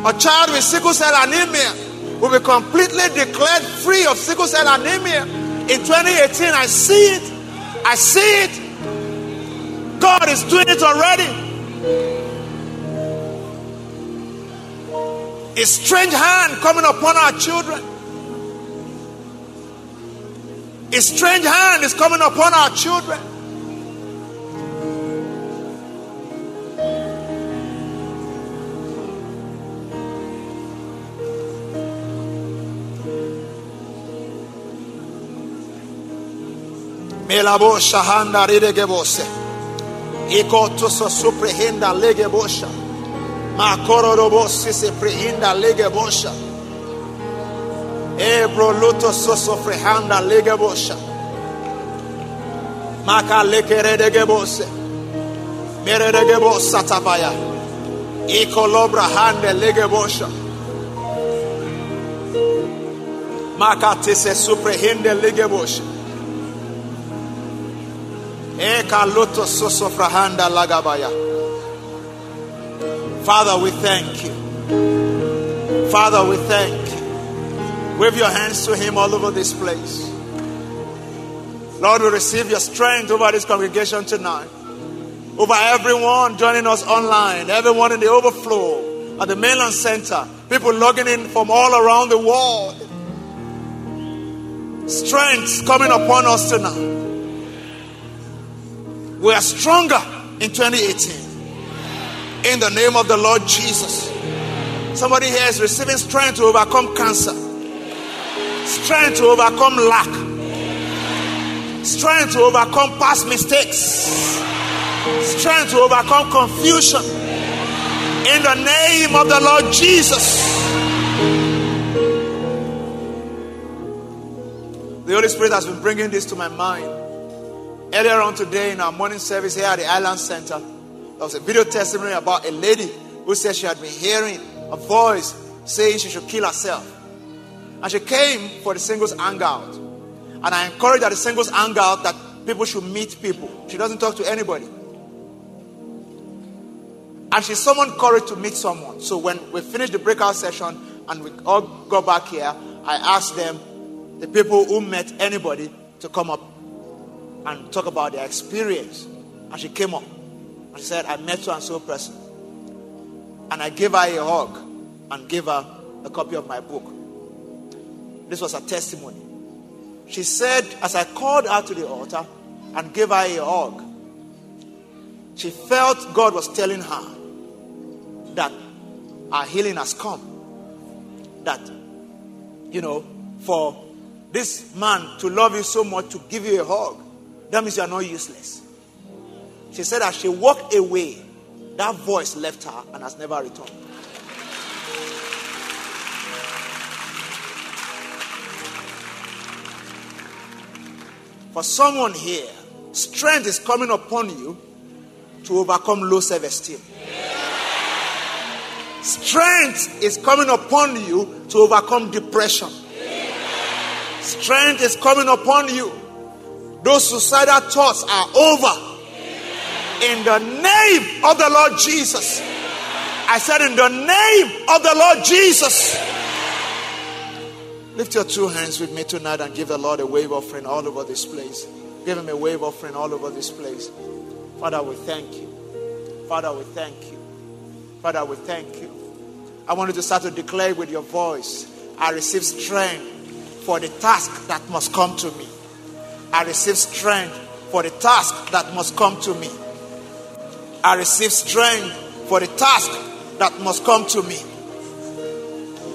A child with sickle cell anemia will be completely declared free of sickle cell anemia. In 2018, I see it. I see it. God is doing it already. A strange hand coming upon our children. A strange hand is coming upon our children. Melabosha handa ridegebose. Iko tuso suprehenda legebosha. Makororobosi se prehinda legebosha. Ebro luto soso legebosha. Maka lekeredegebose. Meredegebosa tabaya. Iko lobra hande legebosha. Maka tese suprehende legebosha. Father, we thank you. Father, we thank you. Wave your hands to Him all over this place. Lord, we receive your strength over this congregation tonight. Over everyone joining us online, everyone in the overflow at the mainland center, people logging in from all around the world. Strength coming upon us tonight. We are stronger in 2018 in the name of the Lord Jesus. Somebody here is receiving strength to overcome cancer, strength to overcome lack, strength to overcome past mistakes, strength to overcome confusion. In the name of the Lord Jesus. The Holy Spirit has been bringing this to my mind. Earlier on today in our morning service here at the Island Center, there was a video testimony about a lady who said she had been hearing a voice saying she should kill herself. And she came for the singles hangout. And I encourage at the singles hangout that people should meet people. She doesn't talk to anybody. And she summoned courage to meet someone. So when we finished the breakout session and we all got back here, I asked them, the people who met anybody, to come up and talk about their experience. And she came up. She said, I met so and so person. And I gave her a hug and gave her a copy of my book. This was her testimony. She said, as I called her to the altar and gave her a hug, she felt God was telling her that our healing has come. That, you know, for this man to love you so much, to give you a hug, that means you are not useless. She said as she walked away, that voice left her and has never returned. For someone here, strength is coming upon you to overcome low self esteem. Strength is coming upon you to overcome depression. Strength is coming upon you. Those suicidal thoughts are over in the name of the Lord Jesus. I said, in the name of the Lord Jesus. Lift your two hands with me tonight and give the Lord a wave offering all over this place. Give him a wave offering all over this place. Father, we thank you. Father, we thank you. Father, we thank you. I want you to start to declare with your voice I receive strength for the task that must come to me. I receive strength for the task that must come to me. I receive strength for the task that must come to me.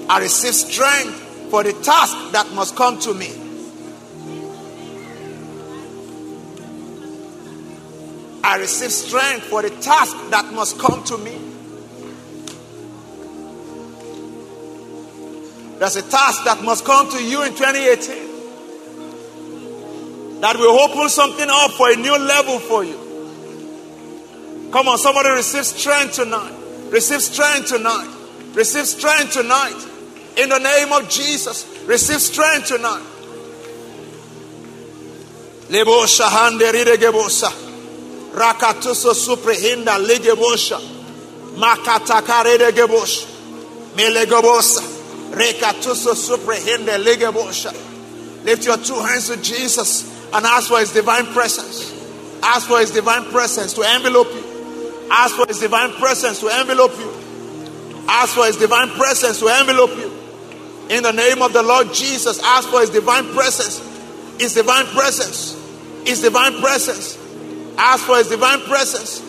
I receive strength for the task that must come to me. I receive strength for the task that must come to me. There's a task that must come to you in 2018 that will open something up for a new level for you. Come on, somebody receive strength tonight. Receive strength tonight. Receive strength tonight. In the name of Jesus, receive strength tonight. Lebosha hande ridegebosa. Rakatuso suprehinda legebosha. Makataka redegebosh. Melegebosa. Lift your two hands to Jesus and ask for his divine presence. Ask for his divine presence to envelope you. Ask for his divine presence to envelope you. Ask for his divine presence to envelope you. In the name of the Lord Jesus, ask for his divine presence. His divine presence. His divine presence. Ask for his divine presence.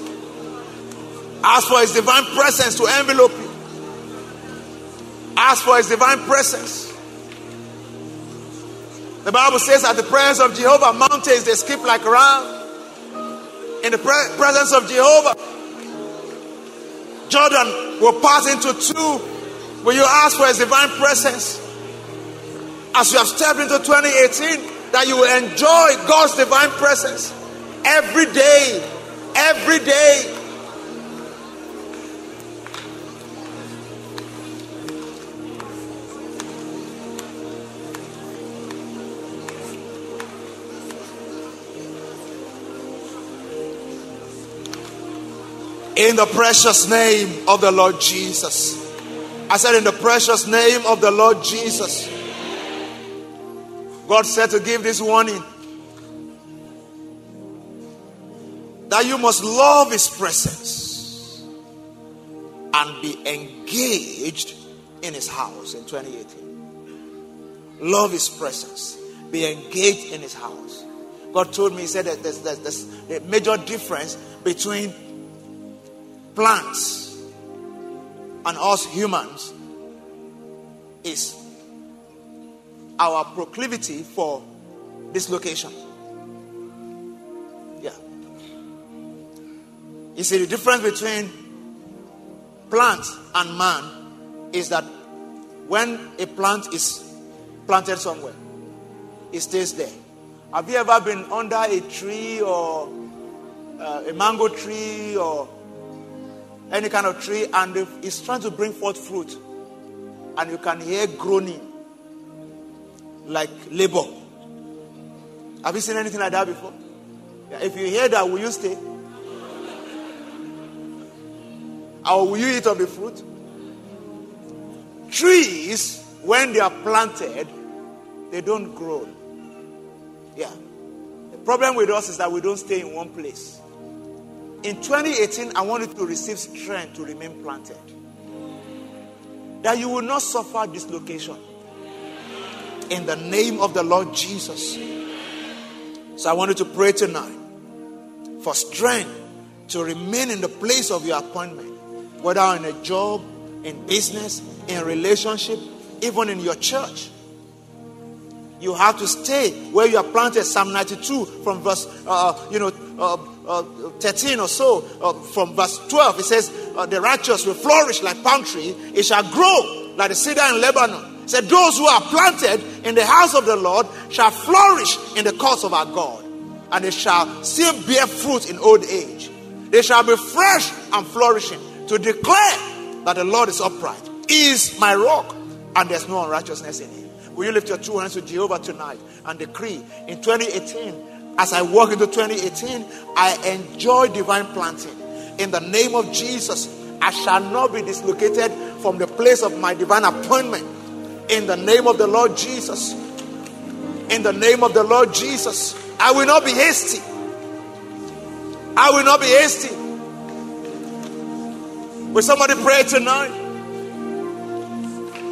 Ask for his divine presence to envelope you. Ask for his divine presence. The Bible says, at the presence of Jehovah, mountains they skip like ram. In the pre- presence of Jehovah, Jordan will pass into two. Will you ask for his divine presence? As you have stepped into 2018, that you will enjoy God's divine presence every day. Every day. In the precious name of the Lord Jesus. I said, in the precious name of the Lord Jesus. God said to give this warning that you must love His presence and be engaged in His house in 2018. Love His presence, be engaged in His house. God told me, He said that there's, there's, there's a major difference between plants and us humans is our proclivity for dislocation. Yeah. You see, the difference between plant and man is that when a plant is planted somewhere, it stays there. Have you ever been under a tree or uh, a mango tree or any kind of tree and it's trying to bring forth fruit and you can hear groaning like labor. Have you seen anything like that before? Yeah, if you hear that, will you stay? Or will you eat of the fruit? Trees, when they are planted, they don't grow. Yeah. The problem with us is that we don't stay in one place. In 2018, I want you to receive strength to remain planted. That you will not suffer dislocation. In the name of the Lord Jesus. So I want you to pray tonight for strength to remain in the place of your appointment, whether in a job, in business, in relationship, even in your church. You have to stay where you are planted. Psalm 92 from verse, uh, you know, uh, uh, 13 or so, uh, from verse 12, it says, uh, The righteous will flourish like palm tree, it shall grow like the cedar in Lebanon. It said, Those who are planted in the house of the Lord shall flourish in the courts of our God, and they shall still bear fruit in old age. They shall be fresh and flourishing to declare that the Lord is upright, he is my rock, and there's no unrighteousness in him. Will you lift your two hands to Jehovah tonight and decree in 2018? As I walk into 2018, I enjoy divine planting. In the name of Jesus, I shall not be dislocated from the place of my divine appointment. In the name of the Lord Jesus. In the name of the Lord Jesus. I will not be hasty. I will not be hasty. Will somebody pray tonight?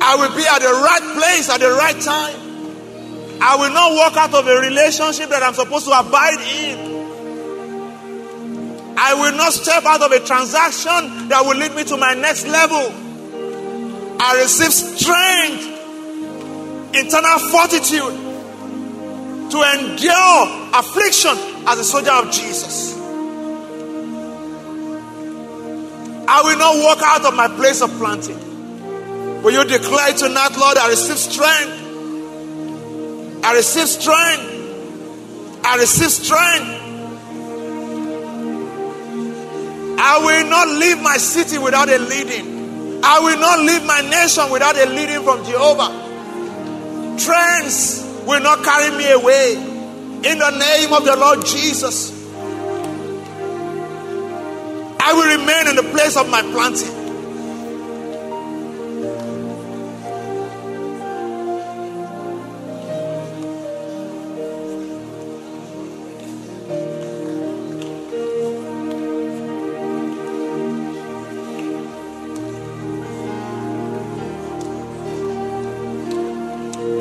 I will be at the right place at the right time. I will not walk out of a relationship that I'm supposed to abide in. I will not step out of a transaction that will lead me to my next level. I receive strength, internal fortitude to endure affliction as a soldier of Jesus. I will not walk out of my place of planting. Will you declare tonight, Lord, I receive strength I receive strength. I receive strength. I will not leave my city without a leading. I will not leave my nation without a leading from Jehovah. Trends will not carry me away. In the name of the Lord Jesus, I will remain in the place of my planting.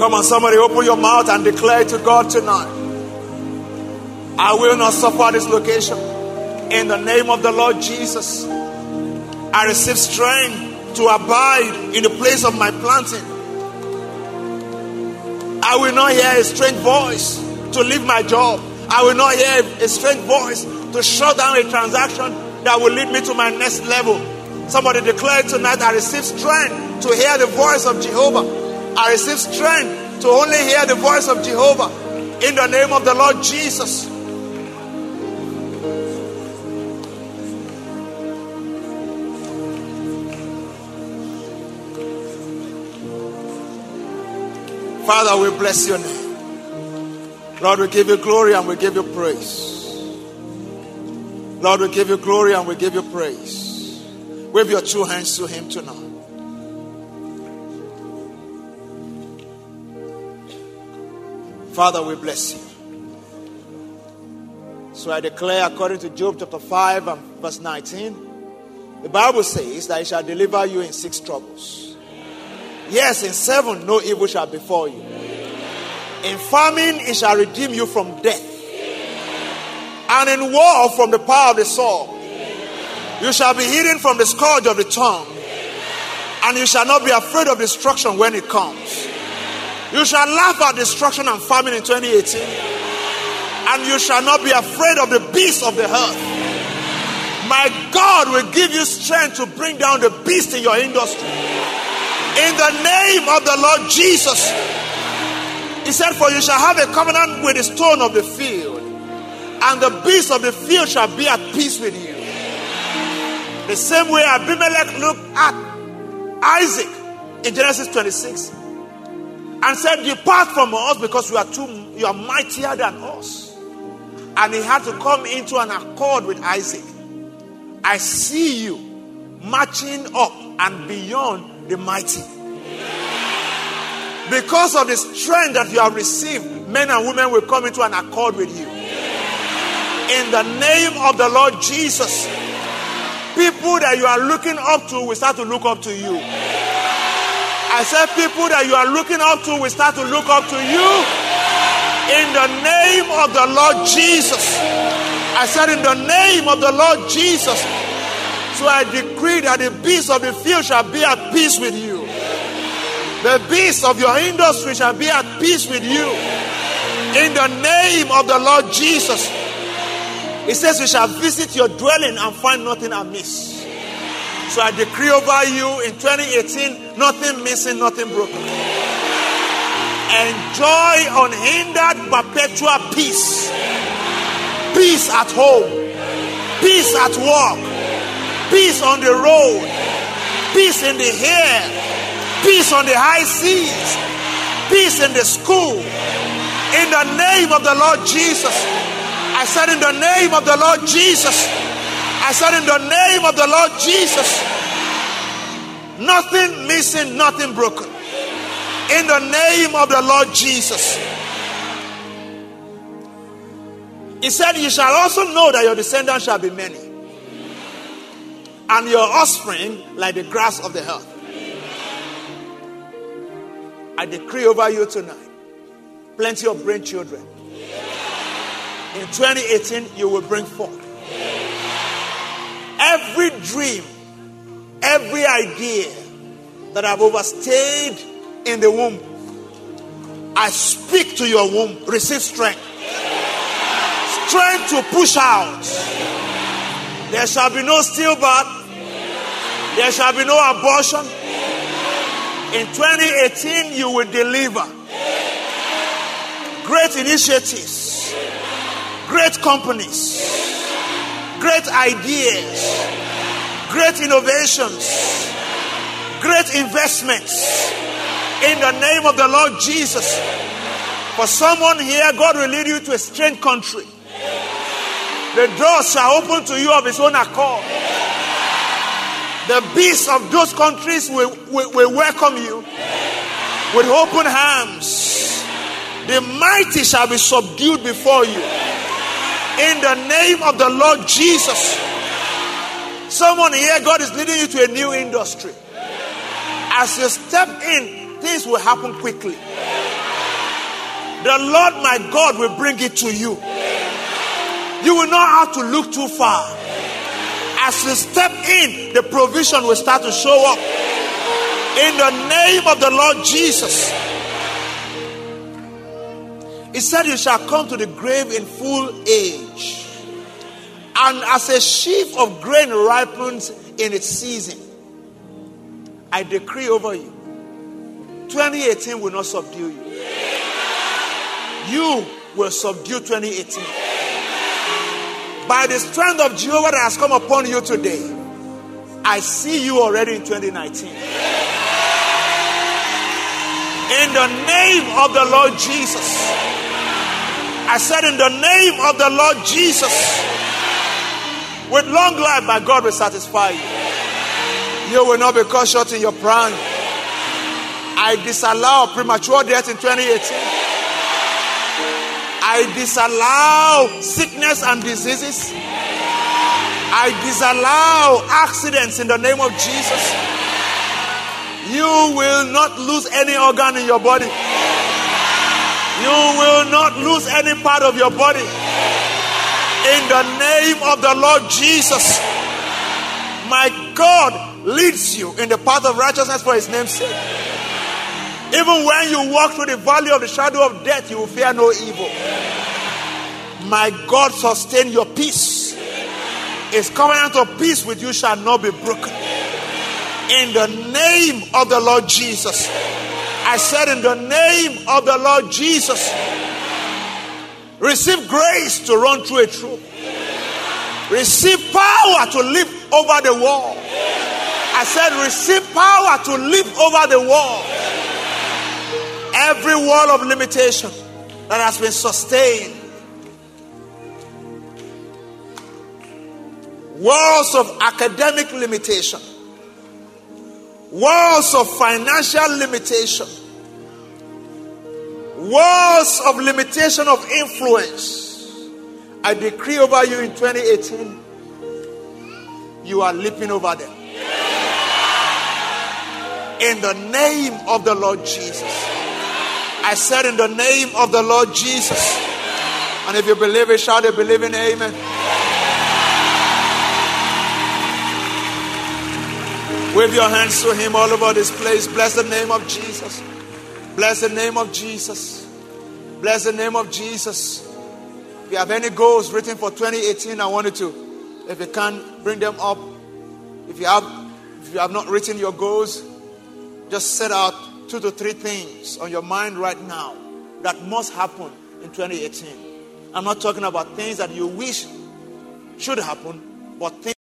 Come on, somebody open your mouth and declare to God tonight. I will not suffer this location. In the name of the Lord Jesus, I receive strength to abide in the place of my planting. I will not hear a strange voice to leave my job. I will not hear a strange voice to shut down a transaction that will lead me to my next level. Somebody declared tonight, I receive strength to hear the voice of Jehovah. I receive strength to only hear the voice of Jehovah. In the name of the Lord Jesus. Father, we bless your name. Lord, we give you glory and we give you praise. Lord, we give you glory and we give you praise. Wave your two hands to him tonight. Father, we bless you. So I declare, according to Job chapter 5 and verse 19, the Bible says that he shall deliver you in six troubles. Yes, in seven, no evil shall befall you. In famine, it shall redeem you from death. And in war, from the power of the sword. You shall be hidden from the scourge of the tongue. And you shall not be afraid of destruction when it comes. You shall laugh at destruction and famine in 2018. And you shall not be afraid of the beasts of the earth. My God will give you strength to bring down the beast in your industry. In the name of the Lord Jesus. He said, For you shall have a covenant with the stone of the field, and the beasts of the field shall be at peace with you. The same way Abimelech looked at Isaac in Genesis 26 and said, Depart from us because you are too you are mightier than us. And he had to come into an accord with Isaac. I see you marching up and beyond the mighty. Because of the strength that you have received, men and women will come into an accord with you. In the name of the Lord Jesus, people that you are looking up to will start to look up to you. I said, people that you are looking up to will start to look up to you. In the name of the Lord Jesus. I said, in the name of the Lord Jesus. So I decree that the beasts of the field shall be at peace with you. The beasts of your industry shall be at peace with you. In the name of the Lord Jesus. He says, You shall visit your dwelling and find nothing amiss. So I decree over you in 2018 nothing missing, nothing broken. Enjoy unhindered, perpetual peace. Peace at home, peace at work, peace on the road, peace in the air, peace on the high seas, peace in the school. In the name of the Lord Jesus. I said, In the name of the Lord Jesus. I said, In the name of the Lord Jesus. Nothing missing, nothing broken. In the name of the Lord Jesus. He said, You shall also know that your descendants shall be many and your offspring like the grass of the earth. I decree over you tonight plenty of grandchildren. In 2018, you will bring forth every dream, every idea that I've overstayed in the womb. I speak to your womb, receive strength. Strength to push out. There shall be no stillbirth. There shall be no abortion. In 2018, you will deliver great initiatives, great companies, great ideas, great innovations, great investments. In the name of the Lord Jesus. For someone here, God will lead you to a strange country. The doors shall open to you of His own accord. The beasts of those countries will, will, will welcome you with open arms. The mighty shall be subdued before you. In the name of the Lord Jesus. Someone here, God is leading you to a new industry. As you step in, things will happen quickly. the Lord my God will bring it to you. You will not have to look too far. As you step in, the provision will start to show up. In the name of the Lord Jesus. He said, You shall come to the grave in full age. And as a sheaf of grain ripens in its season, I decree over you 2018 will not subdue you. You will subdue 2018. By the strength of Jehovah that has come upon you today, I see you already in 2019. In the name of the Lord Jesus. I said, in the name of the Lord Jesus. With long life, my God will satisfy you. You will not be cut short in your prime. I disallow premature death in 2018. I disallow sickness and diseases. I disallow accidents in the name of Jesus. You will not lose any organ in your body. You will not lose any part of your body. In the name of the Lord Jesus, my God leads you in the path of righteousness for his name's sake. Even when you walk through the valley of the shadow of death, you will fear no evil. My God sustain your peace. His covenant of peace with you shall not be broken. In the name of the Lord Jesus. I said, in the name of the Lord Jesus, receive grace to run through a troop. Receive power to leap over the wall. I said, receive power to leap over the wall. Every wall of limitation that has been sustained, walls of academic limitation, walls of financial limitation, walls of limitation of influence. I decree over you in 2018, you are leaping over them. In the name of the Lord Jesus. I said, in the name of the Lord Jesus. And if you believe it, shout a believing amen. Wave your hands to Him all over this place. Bless the name of Jesus. Bless the name of Jesus. Bless the name of Jesus. If you have any goals written for 2018, I want you to, if you can, bring them up. If you have, if you have not written your goals, just set out two to three things on your mind right now that must happen in 2018. I'm not talking about things that you wish should happen, but things